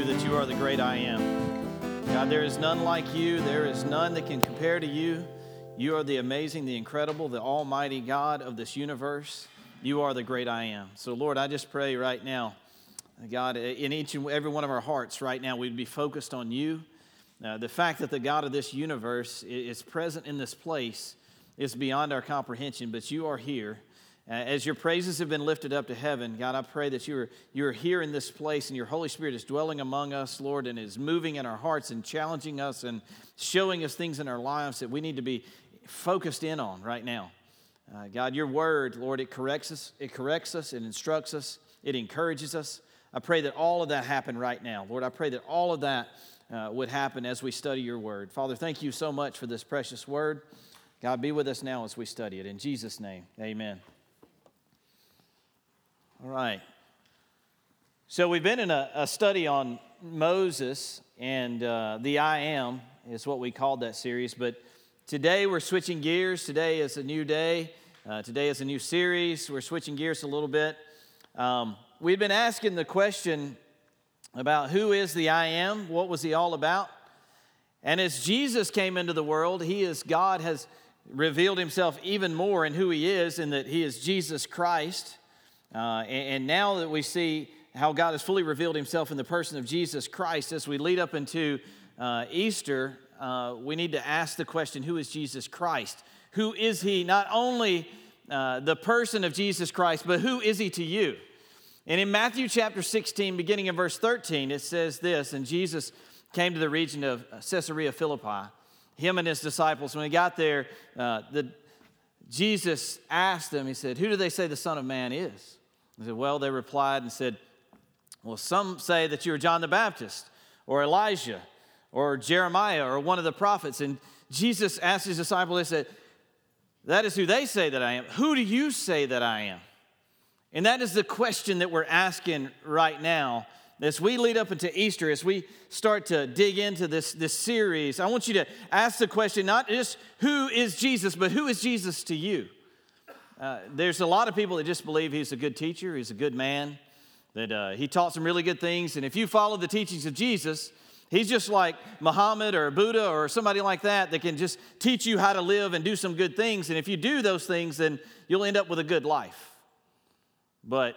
you that you are the great I am. God, there is none like you. There is none that can compare to you. You are the amazing, the incredible, the almighty God of this universe. You are the great I am. So, Lord, I just pray right now, God, in each and every one of our hearts right now, we'd be focused on you. Uh, the fact that the God of this universe is present in this place is beyond our comprehension, but you are here. Uh, as your praises have been lifted up to heaven, God, I pray that you are, you are here in this place and your Holy Spirit is dwelling among us, Lord, and is moving in our hearts and challenging us and showing us things in our lives that we need to be focused in on right now. Uh, God, your word, Lord, it corrects us, it corrects us, it instructs us, it encourages us. I pray that all of that happen right now. Lord, I pray that all of that uh, would happen as we study your word. Father, thank you so much for this precious word. God, be with us now as we study it. In Jesus' name, amen. All right. So we've been in a, a study on Moses, and uh, the I am is what we called that series. But today we're switching gears. Today is a new day. Uh, today is a new series. We're switching gears a little bit. Um, we've been asking the question about who is the I am, what was he all about? And as Jesus came into the world, he is God has revealed himself even more in who he is, in that he is Jesus Christ. Uh, and, and, now that we see how God has fully revealed himself in the person of Jesus Christ, as we lead up into uh, Easter, uh, we need to ask the question who is Jesus Christ? Who is he? Not only uh, the person of Jesus Christ, but who is he to you? And in Matthew chapter 16, beginning in verse 13, it says this And Jesus came to the region of Caesarea Philippi, him and his disciples. When he got there, uh, the, Jesus asked them, He said, Who do they say the Son of Man is? He said, Well, they replied and said, Well, some say that you are John the Baptist, or Elijah, or Jeremiah, or one of the prophets. And Jesus asked his disciples, He said, That is who they say that I am. Who do you say that I am? And that is the question that we're asking right now. As we lead up into Easter, as we start to dig into this, this series, I want you to ask the question not just who is Jesus, but who is Jesus to you? Uh, there's a lot of people that just believe he's a good teacher, he's a good man, that uh, he taught some really good things. And if you follow the teachings of Jesus, he's just like Muhammad or Buddha or somebody like that that can just teach you how to live and do some good things. And if you do those things, then you'll end up with a good life. But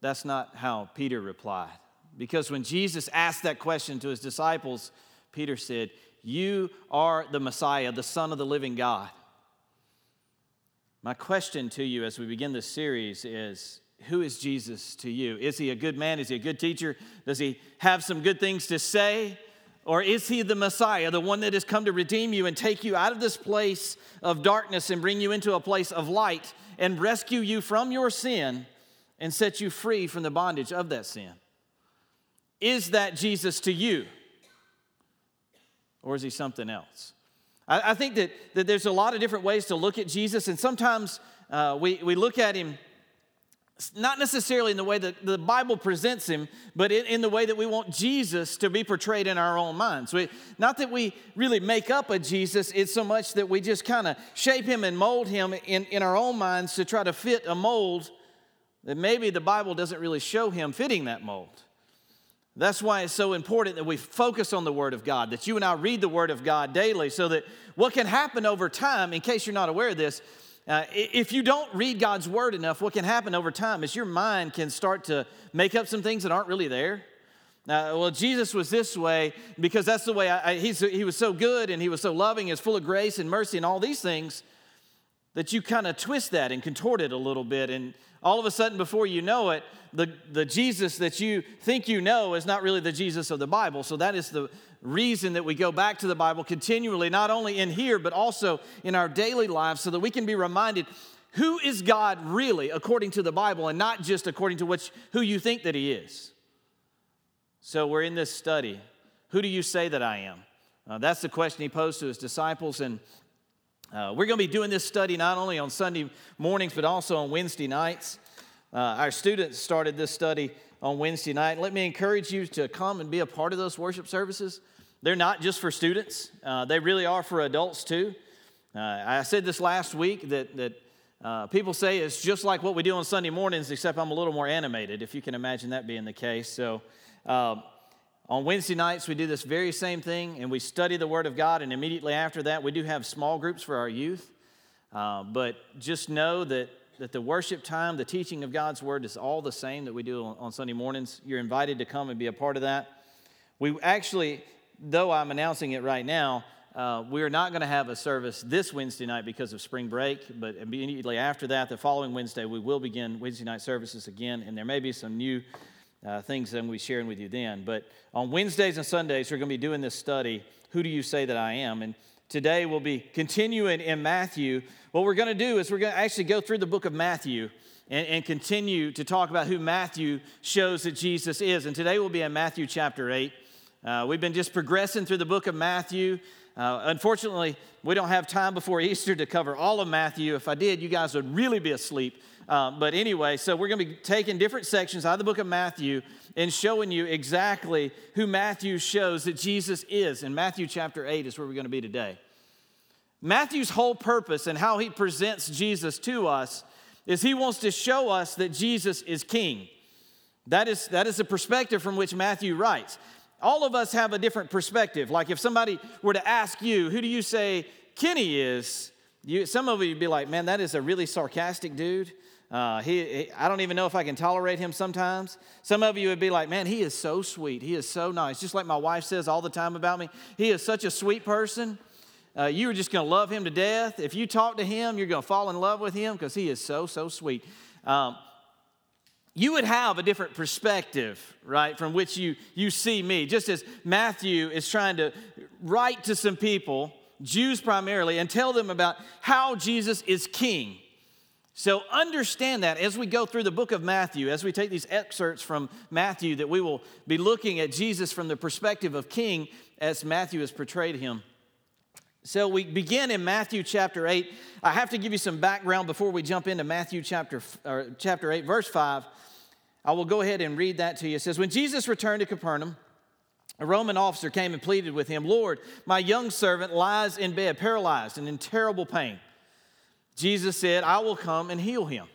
that's not how Peter replied. Because when Jesus asked that question to his disciples, Peter said, You are the Messiah, the Son of the living God. My question to you as we begin this series is Who is Jesus to you? Is he a good man? Is he a good teacher? Does he have some good things to say? Or is he the Messiah, the one that has come to redeem you and take you out of this place of darkness and bring you into a place of light and rescue you from your sin and set you free from the bondage of that sin? Is that Jesus to you? Or is he something else? I, I think that, that there's a lot of different ways to look at Jesus, and sometimes uh, we, we look at him not necessarily in the way that the Bible presents him, but in, in, the way that we want Jesus to be portrayed in our own minds. We, not that we really make up a Jesus, it's so much that we just kind of shape him and mold him in, in our own minds to try to fit a mold that maybe the Bible doesn't really show him fitting that mold. That's why it's so important that we focus on the Word of God, that you and I read the Word of God daily, so that what can happen over time, in case you're not aware of this, uh, if you don't read God's Word enough, what can happen over time is your mind can start to make up some things that aren't really there. Uh, well, Jesus was this way because that's the way I, I, he was so good and he was so loving, is full of grace and mercy and all these things that you kind of twist that and contort it a little bit. And all of a sudden, before you know it, the, the Jesus that you think you know is not really the Jesus of the Bible. So that is the reason that we go back to the Bible continually, not only in here, but also in our daily lives, so that we can be reminded who is God really according to the Bible and not just according to which, who you think that He is. So we're in this study. Who do you say that I am? Uh, that's the question he posed to his disciples, and uh, we're going to be doing this study not only on Sunday mornings, but also on Wednesday nights. Uh, our students started this study on Wednesday night. Let me encourage you to come and be a part of those worship services. They're not just for students, uh, they really are for adults too. Uh, I said this last week that, that uh, people say it's just like what we do on Sunday mornings, except I'm a little more animated, if you can imagine that being the case. So, um, On Wednesday nights, we do this very same thing, and we study the Word of God. And immediately after that, we do have small groups for our youth. Uh, but just know that, that the worship time, the teaching of God's Word is all the same that we do on, on Sunday mornings. You're invited to come and be a part of that. We actually, though I'm announcing it right now, uh, we are not going to have a service this Wednesday night because of spring break, but immediately after that, the following Wednesday, we will begin Wednesday night services again, and there may be some new uh, things that I'm going to be sharing with you then. But on Wednesdays and Sundays, we're going to be doing this study, Who Do You Say That I Am? And today we'll be continuing in Matthew. What we're going to do is we're going to actually go through the book of Matthew and, and continue to talk about who Matthew shows that Jesus is. And today we'll be in Matthew chapter 8. Uh, we've been just progressing through the book of Matthew. Uh, unfortunately, we don't have time before Easter to cover all of Matthew. If I did, you guys would really be asleep. Um, but anyway, so we're going to be taking different sections out of the book of Matthew and showing you exactly who Matthew shows that Jesus is. And Matthew chapter 8 is where we're going to be today. Matthew's whole purpose and how he presents Jesus to us is he wants to show us that Jesus is king. That is, that is the perspective from which Matthew writes all of us have a different perspective. Like if somebody were to ask you, who do you say Kenny is? You, some of you would be like, man, that is a really sarcastic dude. Uh, he, he, I don't even know if I can tolerate him sometimes. Some of you would be like, man, he is so sweet. He is so nice. Just like my wife says all the time about me, he is such a sweet person. Uh, you are just going to love him to death. If you talk to him, you're going to fall in love with him because he is so, so sweet. Um, you would have a different perspective, right, from which you, you see me. Just as Matthew is trying to write to some people, Jews primarily, and tell them about how Jesus is king. So understand that as we go through the book of Matthew, as we take these excerpts from Matthew, that we will be looking at Jesus from the perspective of king as Matthew has portrayed him. So we begin in Matthew chapter 8. I have to give you some background before we jump into Matthew chapter, chapter 8, verse 5. I will go ahead and read that to you. It says, When Jesus returned to Capernaum, a Roman officer came and pleaded with him, Lord, my young servant lies in bed, paralyzed and in terrible pain. Jesus said, I will come and heal him.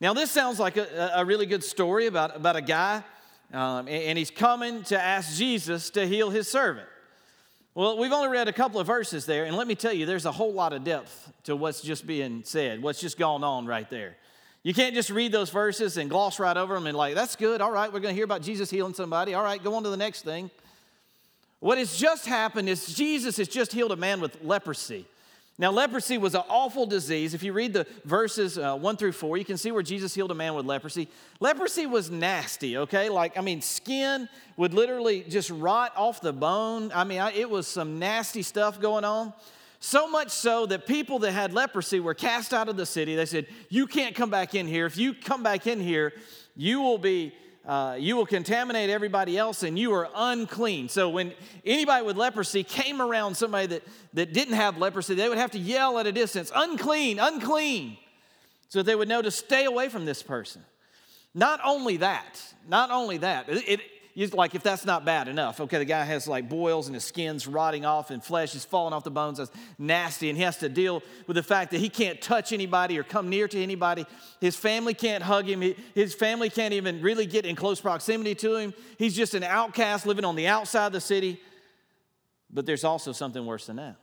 Now, this sounds like a, a really good story about, about a guy, um, and he's coming to ask Jesus to heal his servant. Well, we've only read a couple of verses there, and let me tell you, there's a whole lot of depth to what's just being said, what's just going on right there. You can't just read those verses and gloss right over them and, like, that's good. All right, we're going to hear about Jesus healing somebody. All right, go on to the next thing. What has just happened is Jesus has just healed a man with leprosy. Now, leprosy was an awful disease. If you read the verses uh, one through four, you can see where Jesus healed a man with leprosy. Leprosy was nasty, okay? Like, I mean, skin would literally just rot off the bone. I mean, I, it was some nasty stuff going on. So much so that people that had leprosy were cast out of the city. They said, You can't come back in here. If you come back in here, you will be. Uh, you will contaminate everybody else and you are unclean. So, when anybody with leprosy came around somebody that, that didn't have leprosy, they would have to yell at a distance, unclean, unclean, so that they would know to stay away from this person. Not only that, not only that, it, you like if that's not bad enough. Okay, the guy has like boils and his skin's rotting off and flesh is falling off the bones. That's nasty. And he has to deal with the fact that he can't touch anybody or come near to anybody. His family can't hug him. His family can't even really get in close proximity to him. He's just an outcast living on the outside of the city. But there's also something worse than that.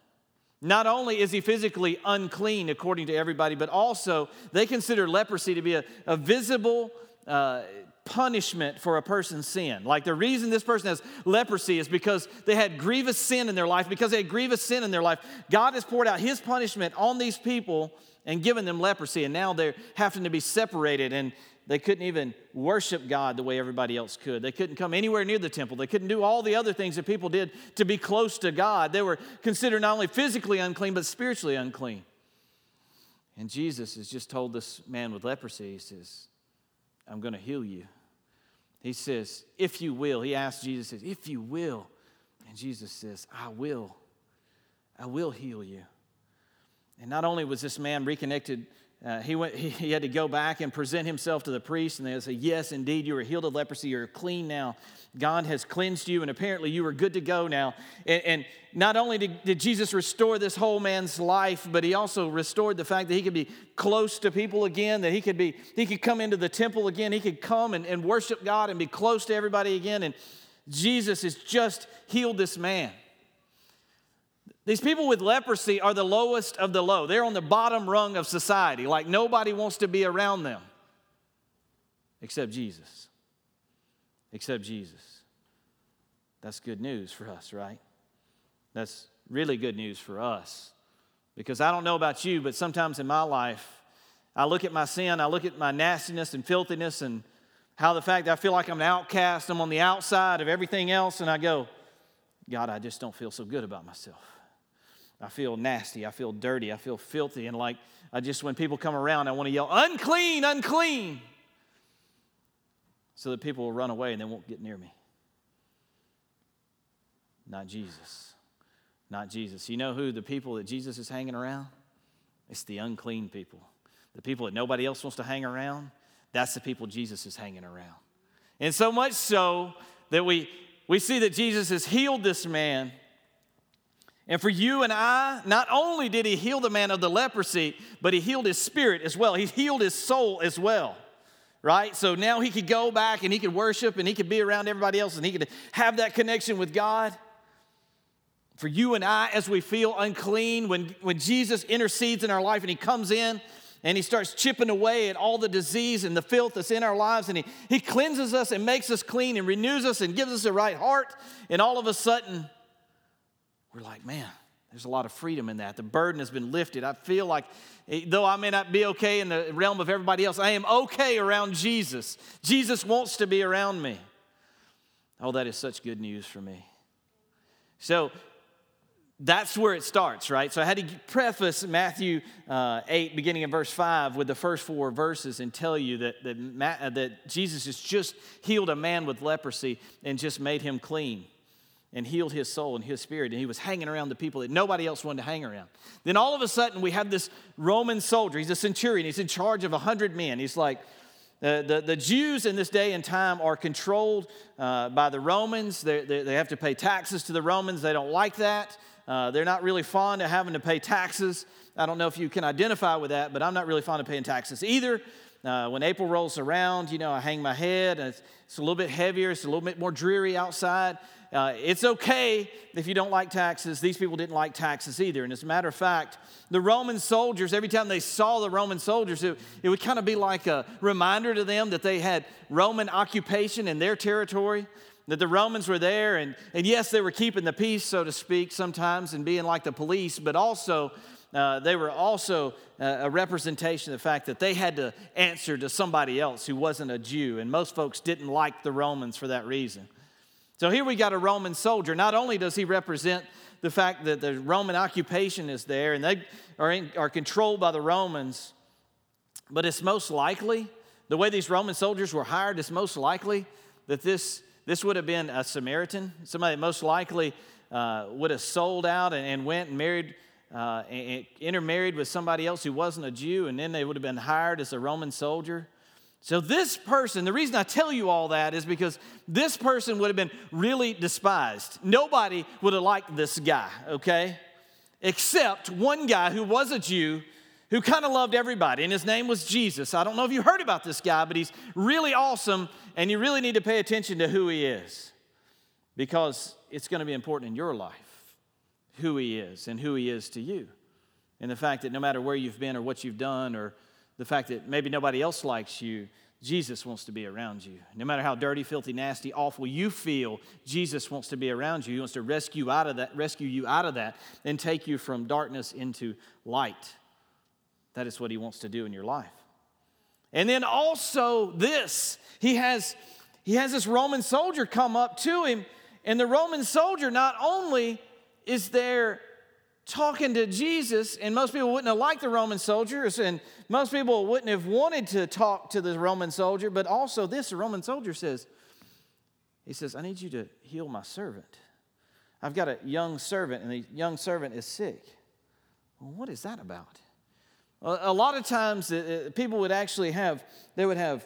Not only is he physically unclean according to everybody, but also they consider leprosy to be a, a visible uh, punishment for a person's sin. Like the reason this person has leprosy is because they had grievous sin in their life. Because they had grievous sin in their life, God has poured out his punishment on these people and given them leprosy. And now they're having to be separated and they couldn't even worship God the way everybody else could. They couldn't come anywhere near the temple. They couldn't do all the other things that people did to be close to God. They were considered not only physically unclean, but spiritually unclean. And Jesus has just told this man with leprosy, He says, I'm going to heal you. He says, If you will. He asks Jesus, says, If you will. And Jesus says, I will. I will heal you. And not only was this man reconnected uh, he, went, he, he, had to go back and present himself to the priest, and they say, Yes, indeed, you are healed of leprosy. You're clean now. God has cleansed you, and apparently you are good to go now. And, and not only did, did, Jesus restore this whole man's life, but he also restored the fact that he could be close to people again, that he could, be, he could come into the temple again, he could come and, and worship God and be close to everybody again. And Jesus has just healed this man. These people with leprosy are the lowest of the low. They're on the bottom rung of society, like nobody wants to be around them except Jesus. Except Jesus. That's good news for us, right? That's really good news for us. Because I don't know about you, but sometimes in my life, I look at my sin, I look at my nastiness and filthiness, and how the fact that I feel like I'm an outcast, I'm on the outside of everything else, and I go, God, I just don't feel so good about myself. I feel nasty. I feel dirty. I feel filthy. And like, I just, when people come around, I want to yell, unclean, unclean, so that people will run away and they won't get near me. Not Jesus. Not Jesus. You know who the people that Jesus is hanging around? It's the unclean people. The people that nobody else wants to hang around, that's the people Jesus is hanging around. And so much so that we, we see that Jesus has healed this man and for you and I, not only did he heal the man of the leprosy, but he healed his spirit as well. He healed his soul as well, right? So now he could go back and he could worship and he could be around everybody else and he could have that connection with God. For you and I, as we feel unclean, when, when Jesus intercedes in our life and he comes in and he starts chipping away at all the disease and the filth that's in our lives and he, he cleanses us and makes us clean and renews us and gives us a right heart, and all of a sudden, we're like, man, there's a lot of freedom in that. The burden has been lifted. I feel like, eh, though I may not be okay in the realm of everybody else, I am okay around Jesus. Jesus wants to be around me. Oh, that is such good news for me. So, that's where it starts, right? So I had to preface Matthew uh, 8, beginning in verse 5, with the first four verses and tell you that, that, uh, that Jesus has just healed a man with leprosy and just made him clean and healed his soul and his spirit, and he was hanging around the people that nobody else wanted to hang around. Then all of a sudden, we have this Roman soldier. He's a centurion, he's in charge of 100 men. He's like, uh, the, the Jews in this day and time are controlled uh, by the Romans. They, they, they, have to pay taxes to the Romans. They don't like that. Uh, they're not really fond of having to pay taxes. I don't know if you can identify with that, but I'm not really fond of paying taxes either. Uh, when April rolls around, you know, I hang my head. It's, it's, a little bit heavier. It's a little bit more dreary outside. Uh, it's okay if you don't like taxes. These people didn't like taxes either. And as a matter of fact, the Roman soldiers, every time they saw the Roman soldiers, it, it would kind of be like a reminder to them that they had Roman occupation in their territory that the Romans were there, and, and yes, they were keeping the peace, so to speak, sometimes and being like the police, but also uh, they were also uh, a representation of the fact that they had to answer to somebody else who wasn't a Jew, and most folks didn't like the Romans for that reason. So here we got a Roman soldier. Not only does he represent the fact that the Roman occupation is there and they are, in, are controlled by the Romans, but it's most likely, the way these Roman soldiers were hired, it's most likely that this, this would have been a Samaritan, somebody that most likely uh, would have sold out and, and went and married, uh, intermarried with somebody else who wasn't a Jew, and then they would have been hired as a Roman soldier. So, this person, the reason I tell you all that is because this person would have been really despised. Nobody would have liked this guy, okay? Except one guy who was a Jew who kind of loved everybody, and his name was Jesus. I don't know if you heard about this guy, but he's really awesome, and you really need to pay attention to who he is because it's going to be important in your life who he is and who he is to you. And the fact that no matter where you've been or what you've done or the fact that maybe nobody else likes you, Jesus wants to be around you. No matter how dirty, filthy, nasty, awful you feel, Jesus wants to be around you. He wants to rescue out of that, rescue you out of that and take you from darkness into light. That is what he wants to do in your life. And then also this, he has he has this Roman soldier come up to him, and the Roman soldier not only is there talking to Jesus, and most people wouldn't have liked the Roman soldiers, and most people wouldn't have wanted to talk to the Roman soldier, but also this Roman soldier says, He says, I need you to heal my servant. I've got a young servant, and the young servant is sick. Well, what is that about? A lot of times, uh, uh, people would actually have, they would have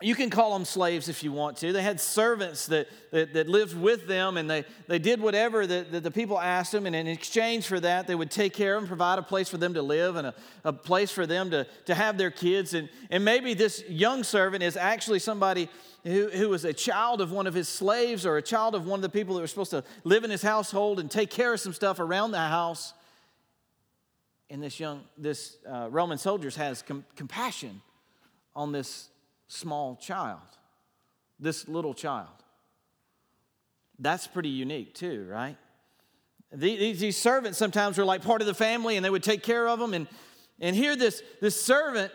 you can call them slaves if you want to. They had servants that, that, that lived with them, and they, they did whatever that, that, the people asked them. And in exchange for that, they would take care of them, provide a place for them to live, and a, a place for them to, to have their kids. And, and maybe this young servant is actually somebody who, who was a child of one of his slaves or a child of one of the people that were supposed to live in his household and take care of some stuff around the house. And this young, this uh, Roman soldiers has com- compassion on this small child, this little child. That's pretty unique, too, right? These, these servants sometimes were like part of the family and they would take care of them. And, and here, this, this servant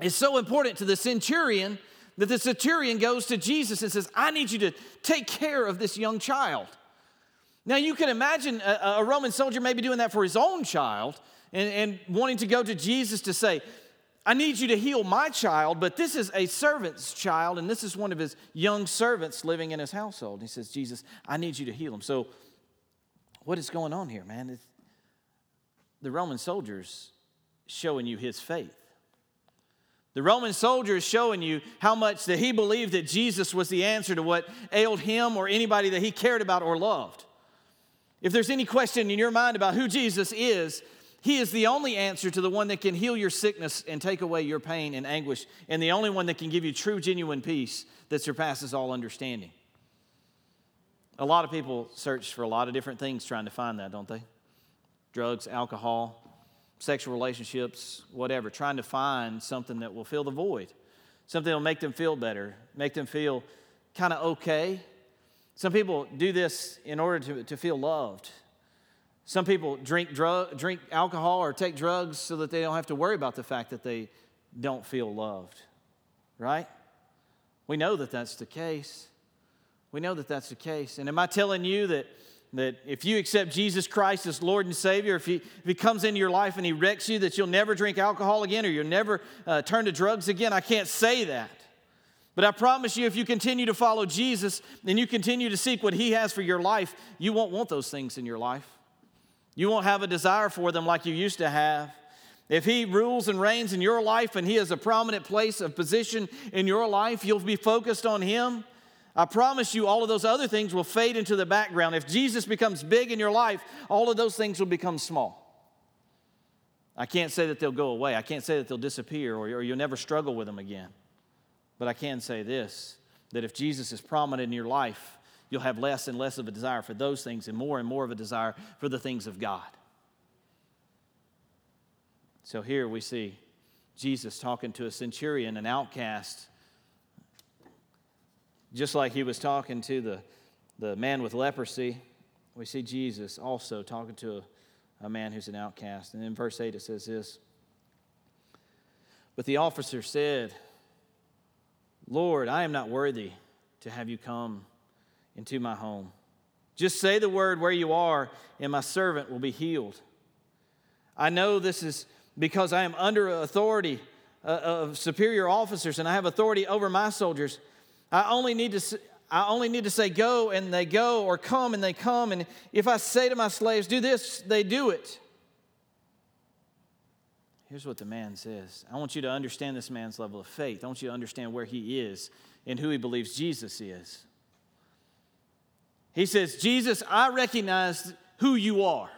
is so important to the centurion that the centurion goes to Jesus and says, I need you to take care of this young child. Now, you can imagine a, a Roman soldier maybe doing that for his own child and, and wanting to go to Jesus to say, I need you to heal my child, but this is a servant's child, and this is one of his young servants living in his household. He says, Jesus, I need you to heal him. So, what is going on here, man? It's the Roman soldiers showing you his faith. The Roman soldier is showing you how much that he believed that Jesus was the answer to what ailed him or anybody that he cared about or loved. If there's any question in your mind about who Jesus is, he is the only answer to the one that can heal your sickness and take away your pain and anguish, and the only one that can give you true, genuine peace that surpasses all understanding. A lot of people search for a lot of different things trying to find that, don't they? Drugs, alcohol, sexual relationships, whatever, trying to find something that will fill the void, something that will make them feel better, make them feel kind of okay. Some people do this in order to, to feel loved some people drink, drug, drink alcohol or take drugs so that they don't have to worry about the fact that they don't feel loved, right? We know that that's the case. We know that that's the case. And am I telling you that, that if you accept Jesus Christ as Lord and Savior, if he, if he comes into your life and He wrecks you, that you'll never drink alcohol again or you'll never uh, turn to drugs again? I can't say that. But I promise you, if you continue to follow Jesus and you continue to seek what He has for your life, you won't want those things in your life. You won't have a desire for them like you used to have. If He rules and reigns in your life and He has a prominent place of position in your life, you'll be focused on Him. I promise you, all of those other things will fade into the background. If Jesus becomes big in your life, all of those things will become small. I can't say that they'll go away. I can't say that they'll disappear or, or you'll never struggle with them again. But I can say this that if Jesus is prominent in your life, you'll have less and less of a desire for those things and more and more of a desire for the things of God. So here we see Jesus talking to a centurion, an outcast, just like he was talking to the, the man with leprosy. We see Jesus also talking to a, a man who's an outcast. And in verse 8 it says this But the officer said, Lord, I am not worthy to have you come into my home. Just say the word where you are, and my servant will be healed. I know this is because I am under authority uh, of superior officers and I have authority over my soldiers. I only need to I only need to say go and they go or come and they come and if I say to my slaves do this they do it. Here's what the man says. I want you to understand this man's level of faith. I want you to understand where he is and who he believes Jesus is. He says, Jesus, I recognize who you are.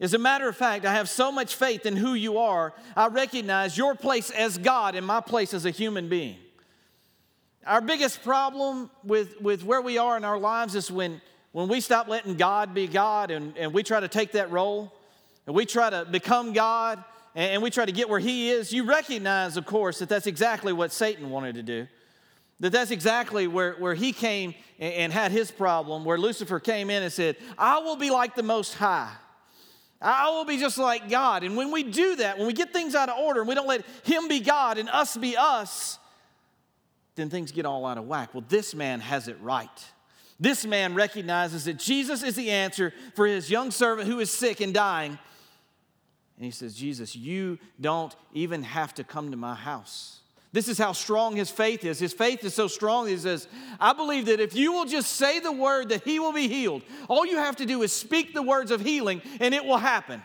As a matter of fact, I have so much faith in who you are, I recognize your place as God and my place as a human being. Our biggest problem with, with where we are in our lives is when, when we stop letting God be God and, and we try to take that role and we try to become God and, and we try to get where He is. You recognize, of course, that that's exactly what Satan wanted to do. That that's exactly where, where he came and, and had his problem, where Lucifer came in and said, I will be like the Most High. I will be just like God. And when we do that, when we get things out of order and we don't let Him be God and us be us, then things get all out of whack. Well, this man has it right. This man recognizes that Jesus is the answer for his young servant who is sick and dying. And he says, Jesus, you don't even have to come to my house. This is how strong his faith is. His faith is so strong, he says, I believe that if you will just say the word, that he will be healed. All you have to do is speak the words of healing, and it will happen.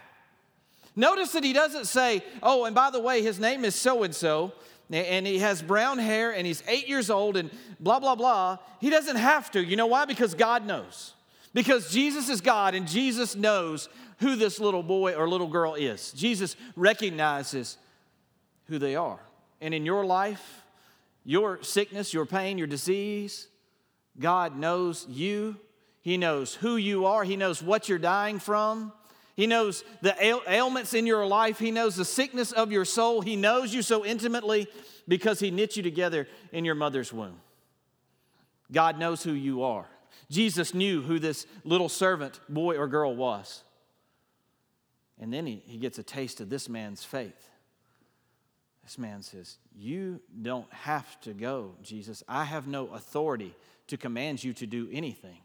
Notice that he doesn't say, Oh, and by the way, his name is so and so. and he has brown hair and he's eight years old and blah, blah, blah. He doesn't have to. You know why? Because God knows. Because Jesus is God and Jesus knows who this little boy or little girl is. Jesus recognizes who they are. And in your life, your sickness, your pain, your disease, God knows you. He knows who you are. He knows what you're dying from. He knows the ailments in your life. He knows the sickness of your soul. He knows you so intimately because He knit you together in your mother's womb. God knows who you are. Jesus knew who this little servant, boy or girl, was. And then he, he gets a taste of this man's faith. This man says, You don't have to go, Jesus. I have no authority to command you to do anything.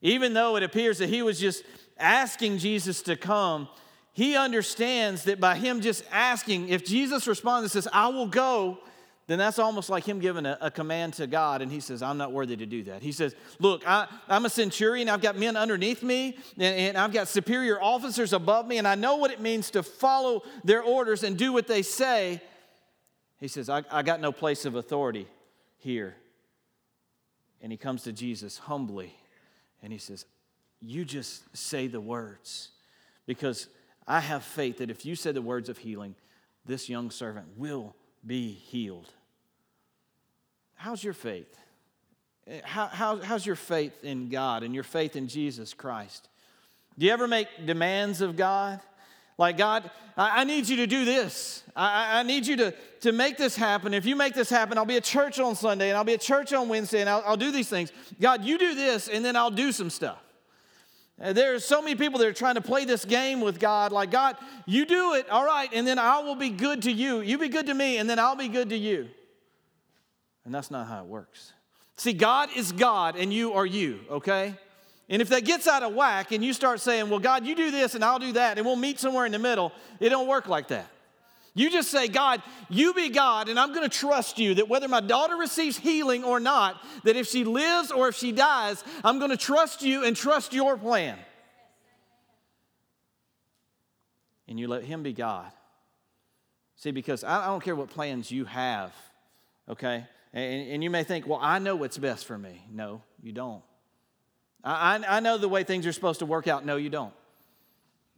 Even though it appears that he was just asking Jesus to come, he understands that by him just asking, if Jesus responds and says, I will go, then that's almost like him giving a, a, command to God, and he says, I'm not worthy to do that. He says, Look, I, am a centurion, I've got men underneath me, and, and, I've got superior officers above me, and I know what it means to follow their orders and do what they say. He says, I, I got no place of authority here. And he comes to Jesus humbly, and he says, You just say the words, because I have faith that if you say the words of healing, this young servant will be healed. How's your faith? Eh, how, how, how's your faith in God and your faith in Jesus Christ? Do you ever make demands of God? Like, God, I, I need you to do this. I, I, need you to, to make this happen. If you make this happen, I'll be at church on Sunday and I'll be at church on Wednesday and I'll, I'll do these things. God, you do this and then I'll do some stuff. Uh, there are so many people that are trying to play this game with God, like, God, you do it, all right, and then I will be good to you. You be good to me, and then I'll be good to you. And that's not how it works. See, God is God, and you are you, okay? And if that gets out of whack and you start saying, well, God, you do this and I'll do that, and we'll meet somewhere in the middle, it don't work like that. You just say, God, you be God, and I'm going to trust you that whether my daughter receives healing or not, that if she lives or if she dies, I'm going to trust you and trust your plan. And you let Him be God. See, because I don't care what plans you have, okay? And, and you may think, well, I know what's best for me. No, you don't. I, I know the way things are supposed to work out. No, you don't.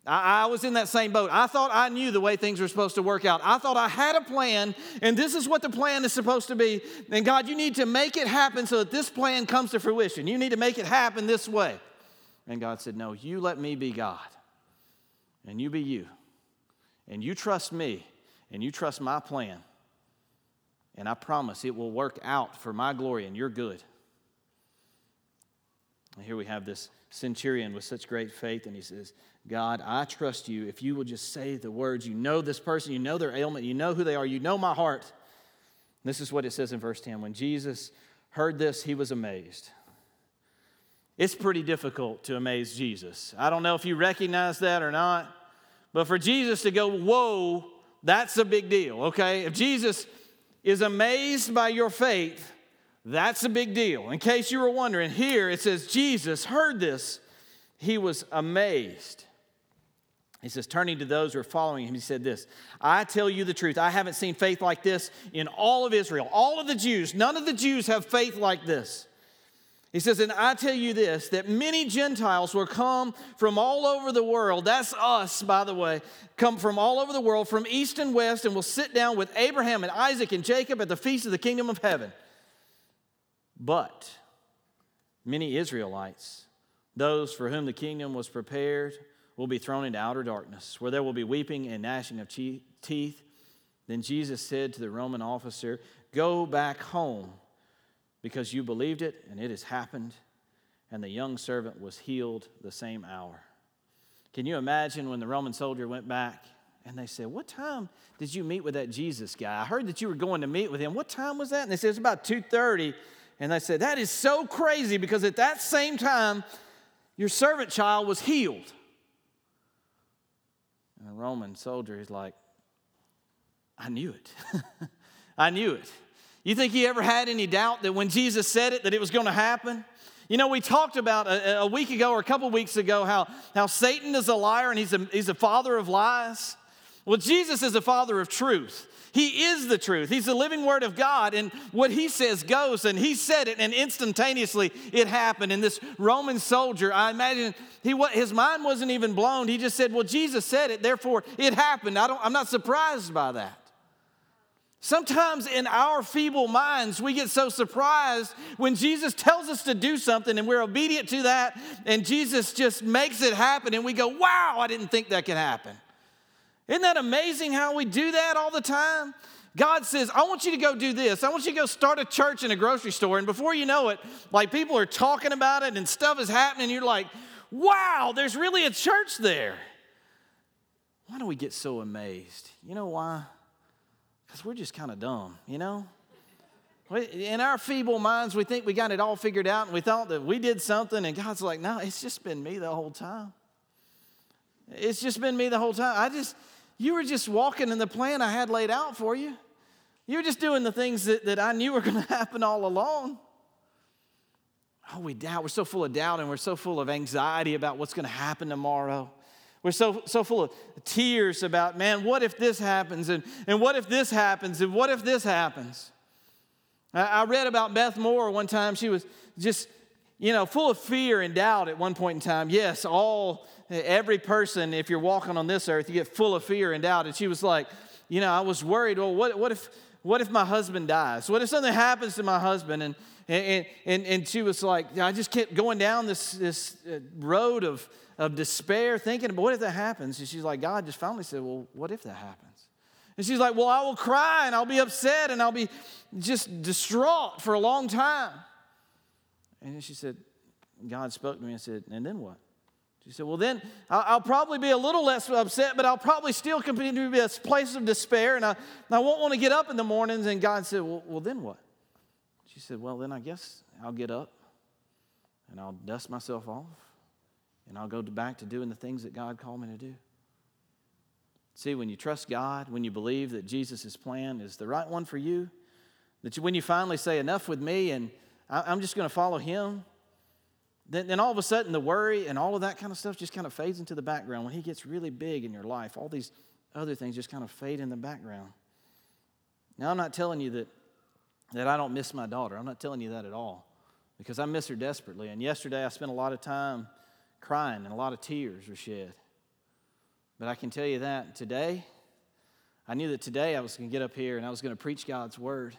I, I was in that same boat. I thought I knew the way things were supposed to work out. I thought I had a plan, and this is what the plan is supposed to be. And God, you need to make it happen so that this plan comes to fruition. You need to make it happen this way. And God said, No, you let me be God, and you be you. And you trust me, and you trust my plan. And I promise it will work out for my glory and your good. And here we have this centurion with such great faith, and he says, God, I trust you. If you will just say the words, you know this person, you know their ailment, you know who they are, you know my heart. This is what it says in verse 10. When Jesus heard this, he was amazed. It's pretty difficult to amaze Jesus. I don't know if you recognize that or not, but for Jesus to go, whoa, that's a big deal, okay? If Jesus is amazed by your faith, that's a big deal. In case you were wondering, here it says Jesus heard this, he was amazed. He says, turning to those who are following him, he said this I tell you the truth, I haven't seen faith like this in all of Israel. All of the Jews, none of the Jews have faith like this. He says, and I tell you this, that many Gentiles will come from all over the world. That's us, by the way, come from all over the world, from east and west, and will sit down with Abraham and Isaac and Jacob at the feast of the kingdom of heaven. But many Israelites, those for whom the kingdom was prepared, will be thrown into outer darkness, where there will be weeping and gnashing of teeth. Then Jesus said to the Roman officer, Go back home, because you believed it, and it has happened. And the young servant was healed the same hour. Can you imagine when the Roman soldier went back and they said, What time did you meet with that Jesus guy? I heard that you were going to meet with him. What time was that? And they said, It's about 2:30. And they said, That is so crazy because at that same time, your servant child was healed. And the Roman soldier is like, I knew it. I knew it. You think he ever had any doubt that when Jesus said it, that it was going to happen? You know, we talked about a, a week ago or a couple weeks ago how, how Satan is a liar and he's a, he's a father of lies. Well, Jesus is the Father of truth. He is the truth. He's the living word of God, and what he says goes. And he said it, and instantaneously it happened. And this Roman soldier, I imagine he, his mind wasn't even blown. He just said, Well, Jesus said it, therefore it happened. I don't, I'm not surprised by that. Sometimes in our feeble minds, we get so surprised when Jesus tells us to do something and we're obedient to that, and Jesus just makes it happen, and we go, Wow, I didn't think that could happen. Isn't that amazing how we do that all the time? God says, I want you to go do this. I want you to go start a church in a grocery store. And before you know it, like people are talking about it and stuff is happening. You're like, wow, there's really a church there. Why do we get so amazed? You know why? Because we're just kind of dumb, you know? In our feeble minds, we think we got it all figured out and we thought that we did something, and God's like, no, it's just been me the whole time. It's just been me the whole time. I just, you were just walking in the plan I had laid out for you. You were just doing the things that, that I knew were going to happen all along. Oh, we doubt. We're so full of doubt and we're so full of anxiety about what's going to happen tomorrow. We're so, so full of tears about, man, what if this happens? And, and what if this happens? And what if this happens? I, I read about Beth Moore one time. She was just, you know, full of fear and doubt at one point in time. Yes, all every person, if you're walking on this earth, you get full of fear and doubt. And she was like, you know, I was worried, well, what, what, if, what if my husband dies? What if something happens to my husband? And, and, and, and she was like, I just kept going down this, this uh, road of, of despair, thinking, but what if that happens? And she's like, God just finally said, well, what if that happens? And she's like, well, I will cry and I'll be upset and I'll be just distraught for a long time. And she said, God spoke to me and said, and then what? She said, Well, then I'll probably be a little less upset, but I'll probably still continue to be a place of despair, and I, and I won't want to get up in the mornings. And God said, well, well, then what? She said, Well, then I guess I'll get up and I'll dust myself off and I'll go back to doing the things that God called me to do. See, when you trust God, when you believe that Jesus' plan is the right one for you, that you, when you finally say, Enough with me, and I'm just going to follow Him then, then all of a sudden the worry and all of that kind of stuff just kind of fades into the background. When he gets really big in your life, all these other things just kind of fade in the background. Now, I'm not telling you that, that I don't miss my daughter. I'm not telling you that at all because I miss her desperately. And yesterday I spent a lot of time crying and a lot of tears were shed. But I can tell you that today, I knew that today I was going to get up here and I was going to preach God's word.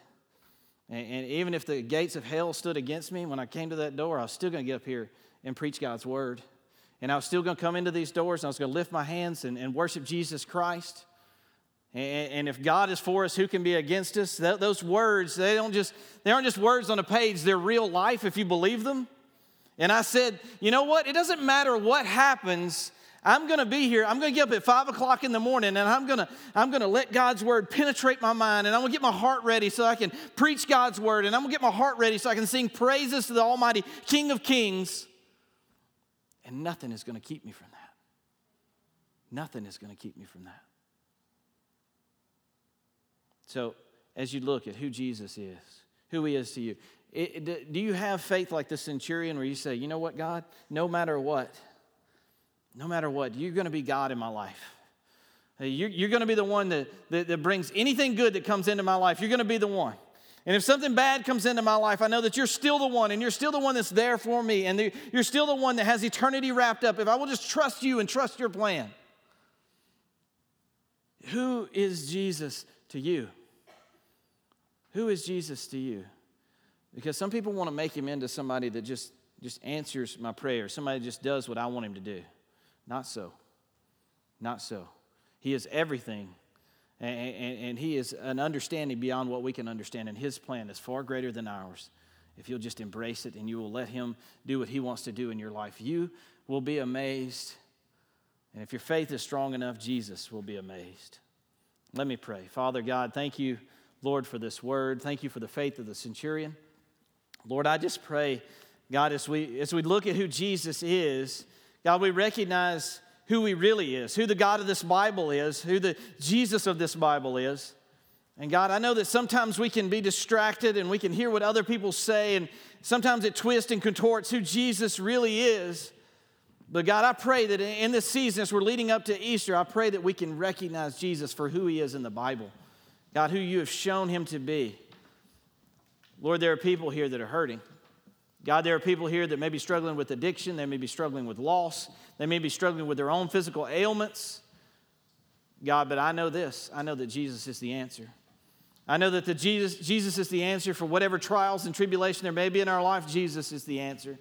And, and even if the gates of hell stood against me when I came to that door, I was still going to get up here and preach God's word. And I was still going to come into these doors and I was going to lift my hands and, and worship Jesus Christ. And, and, if God is for us, who can be against us? That, those words, they don't just, they aren't just words on a page, they're real life if you believe them. And I said, you know what? It doesn't matter what happens I'm going to be here. I'm going to get up at five o'clock in the morning and I'm going to, I'm going to let God's word penetrate my mind and I'm going to get my heart ready so I can preach God's word and I'm going to get my heart ready so I can sing praises to the Almighty King of Kings. And nothing is going to keep me from that. Nothing is going to keep me from that. So, as you look at who Jesus is, who he is to you, it, do you have faith like the centurion where you say, you know what, God, no matter what, no matter what, you're going to be God in my life. You're, going to be the one that, that, that brings anything good that comes into my life. You're going to be the one. And if something bad comes into my life, I know that you're still the one, and you're still the one that's there for me, and you're still the one that has eternity wrapped up. If I will just trust you and trust your plan. Who is Jesus to you? Who is Jesus to you? Because some people want to make him into somebody that just, just answers my prayer, somebody just does what I want him to do. Not so. Not so. He is everything. And, and, and, He is an understanding beyond what we can understand. And His plan is far greater than ours. If you'll just embrace it and you will let Him do what He wants to do in your life, you will be amazed. And if your faith is strong enough, Jesus will be amazed. Let me pray. Father God, thank you, Lord, for this word. Thank you for the faith of the centurion. Lord, I just pray, God, as we, as we look at who Jesus is, God, we recognize who He really is, who the God of this Bible is, who the Jesus of this Bible is. And God, I know that sometimes we can be distracted and we can hear what other people say, and sometimes it twists and contorts who Jesus really is. But God, I pray that in this season, as we're leading up to Easter, I pray that we can recognize Jesus for who he is in the Bible. God, who you have shown him to be. Lord, there are people here that are hurting. God, there are people here that may be struggling with addiction, they may be struggling with loss, they may be struggling with their own physical ailments. God, but I know this I know that Jesus is the answer. I know that the Jesus, Jesus is the answer for whatever trials and tribulation there may be in our life. Jesus is the answer.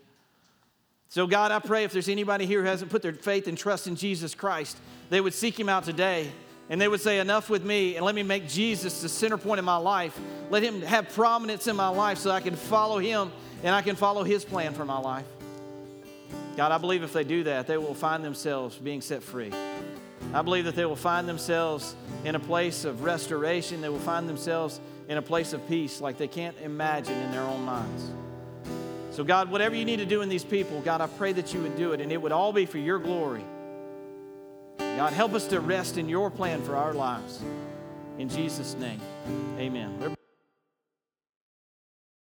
So, God, I pray if there's anybody here who hasn't put their faith and trust in Jesus Christ, they would seek Him out today and they would say, Enough with me, and let me make Jesus the center point in my life. Let Him have prominence in my life so I can follow Him and I can follow His plan for my life. God, I believe if they do that, they will find themselves being set free. I believe that they will find themselves in a place of restoration. They will find themselves in a place of peace like they can't imagine in their own minds. So, God, whatever you need to do in these people, God, I pray that you would do it and it would all be for your glory. God, help us to rest in your plan for our lives. In Jesus' name, amen.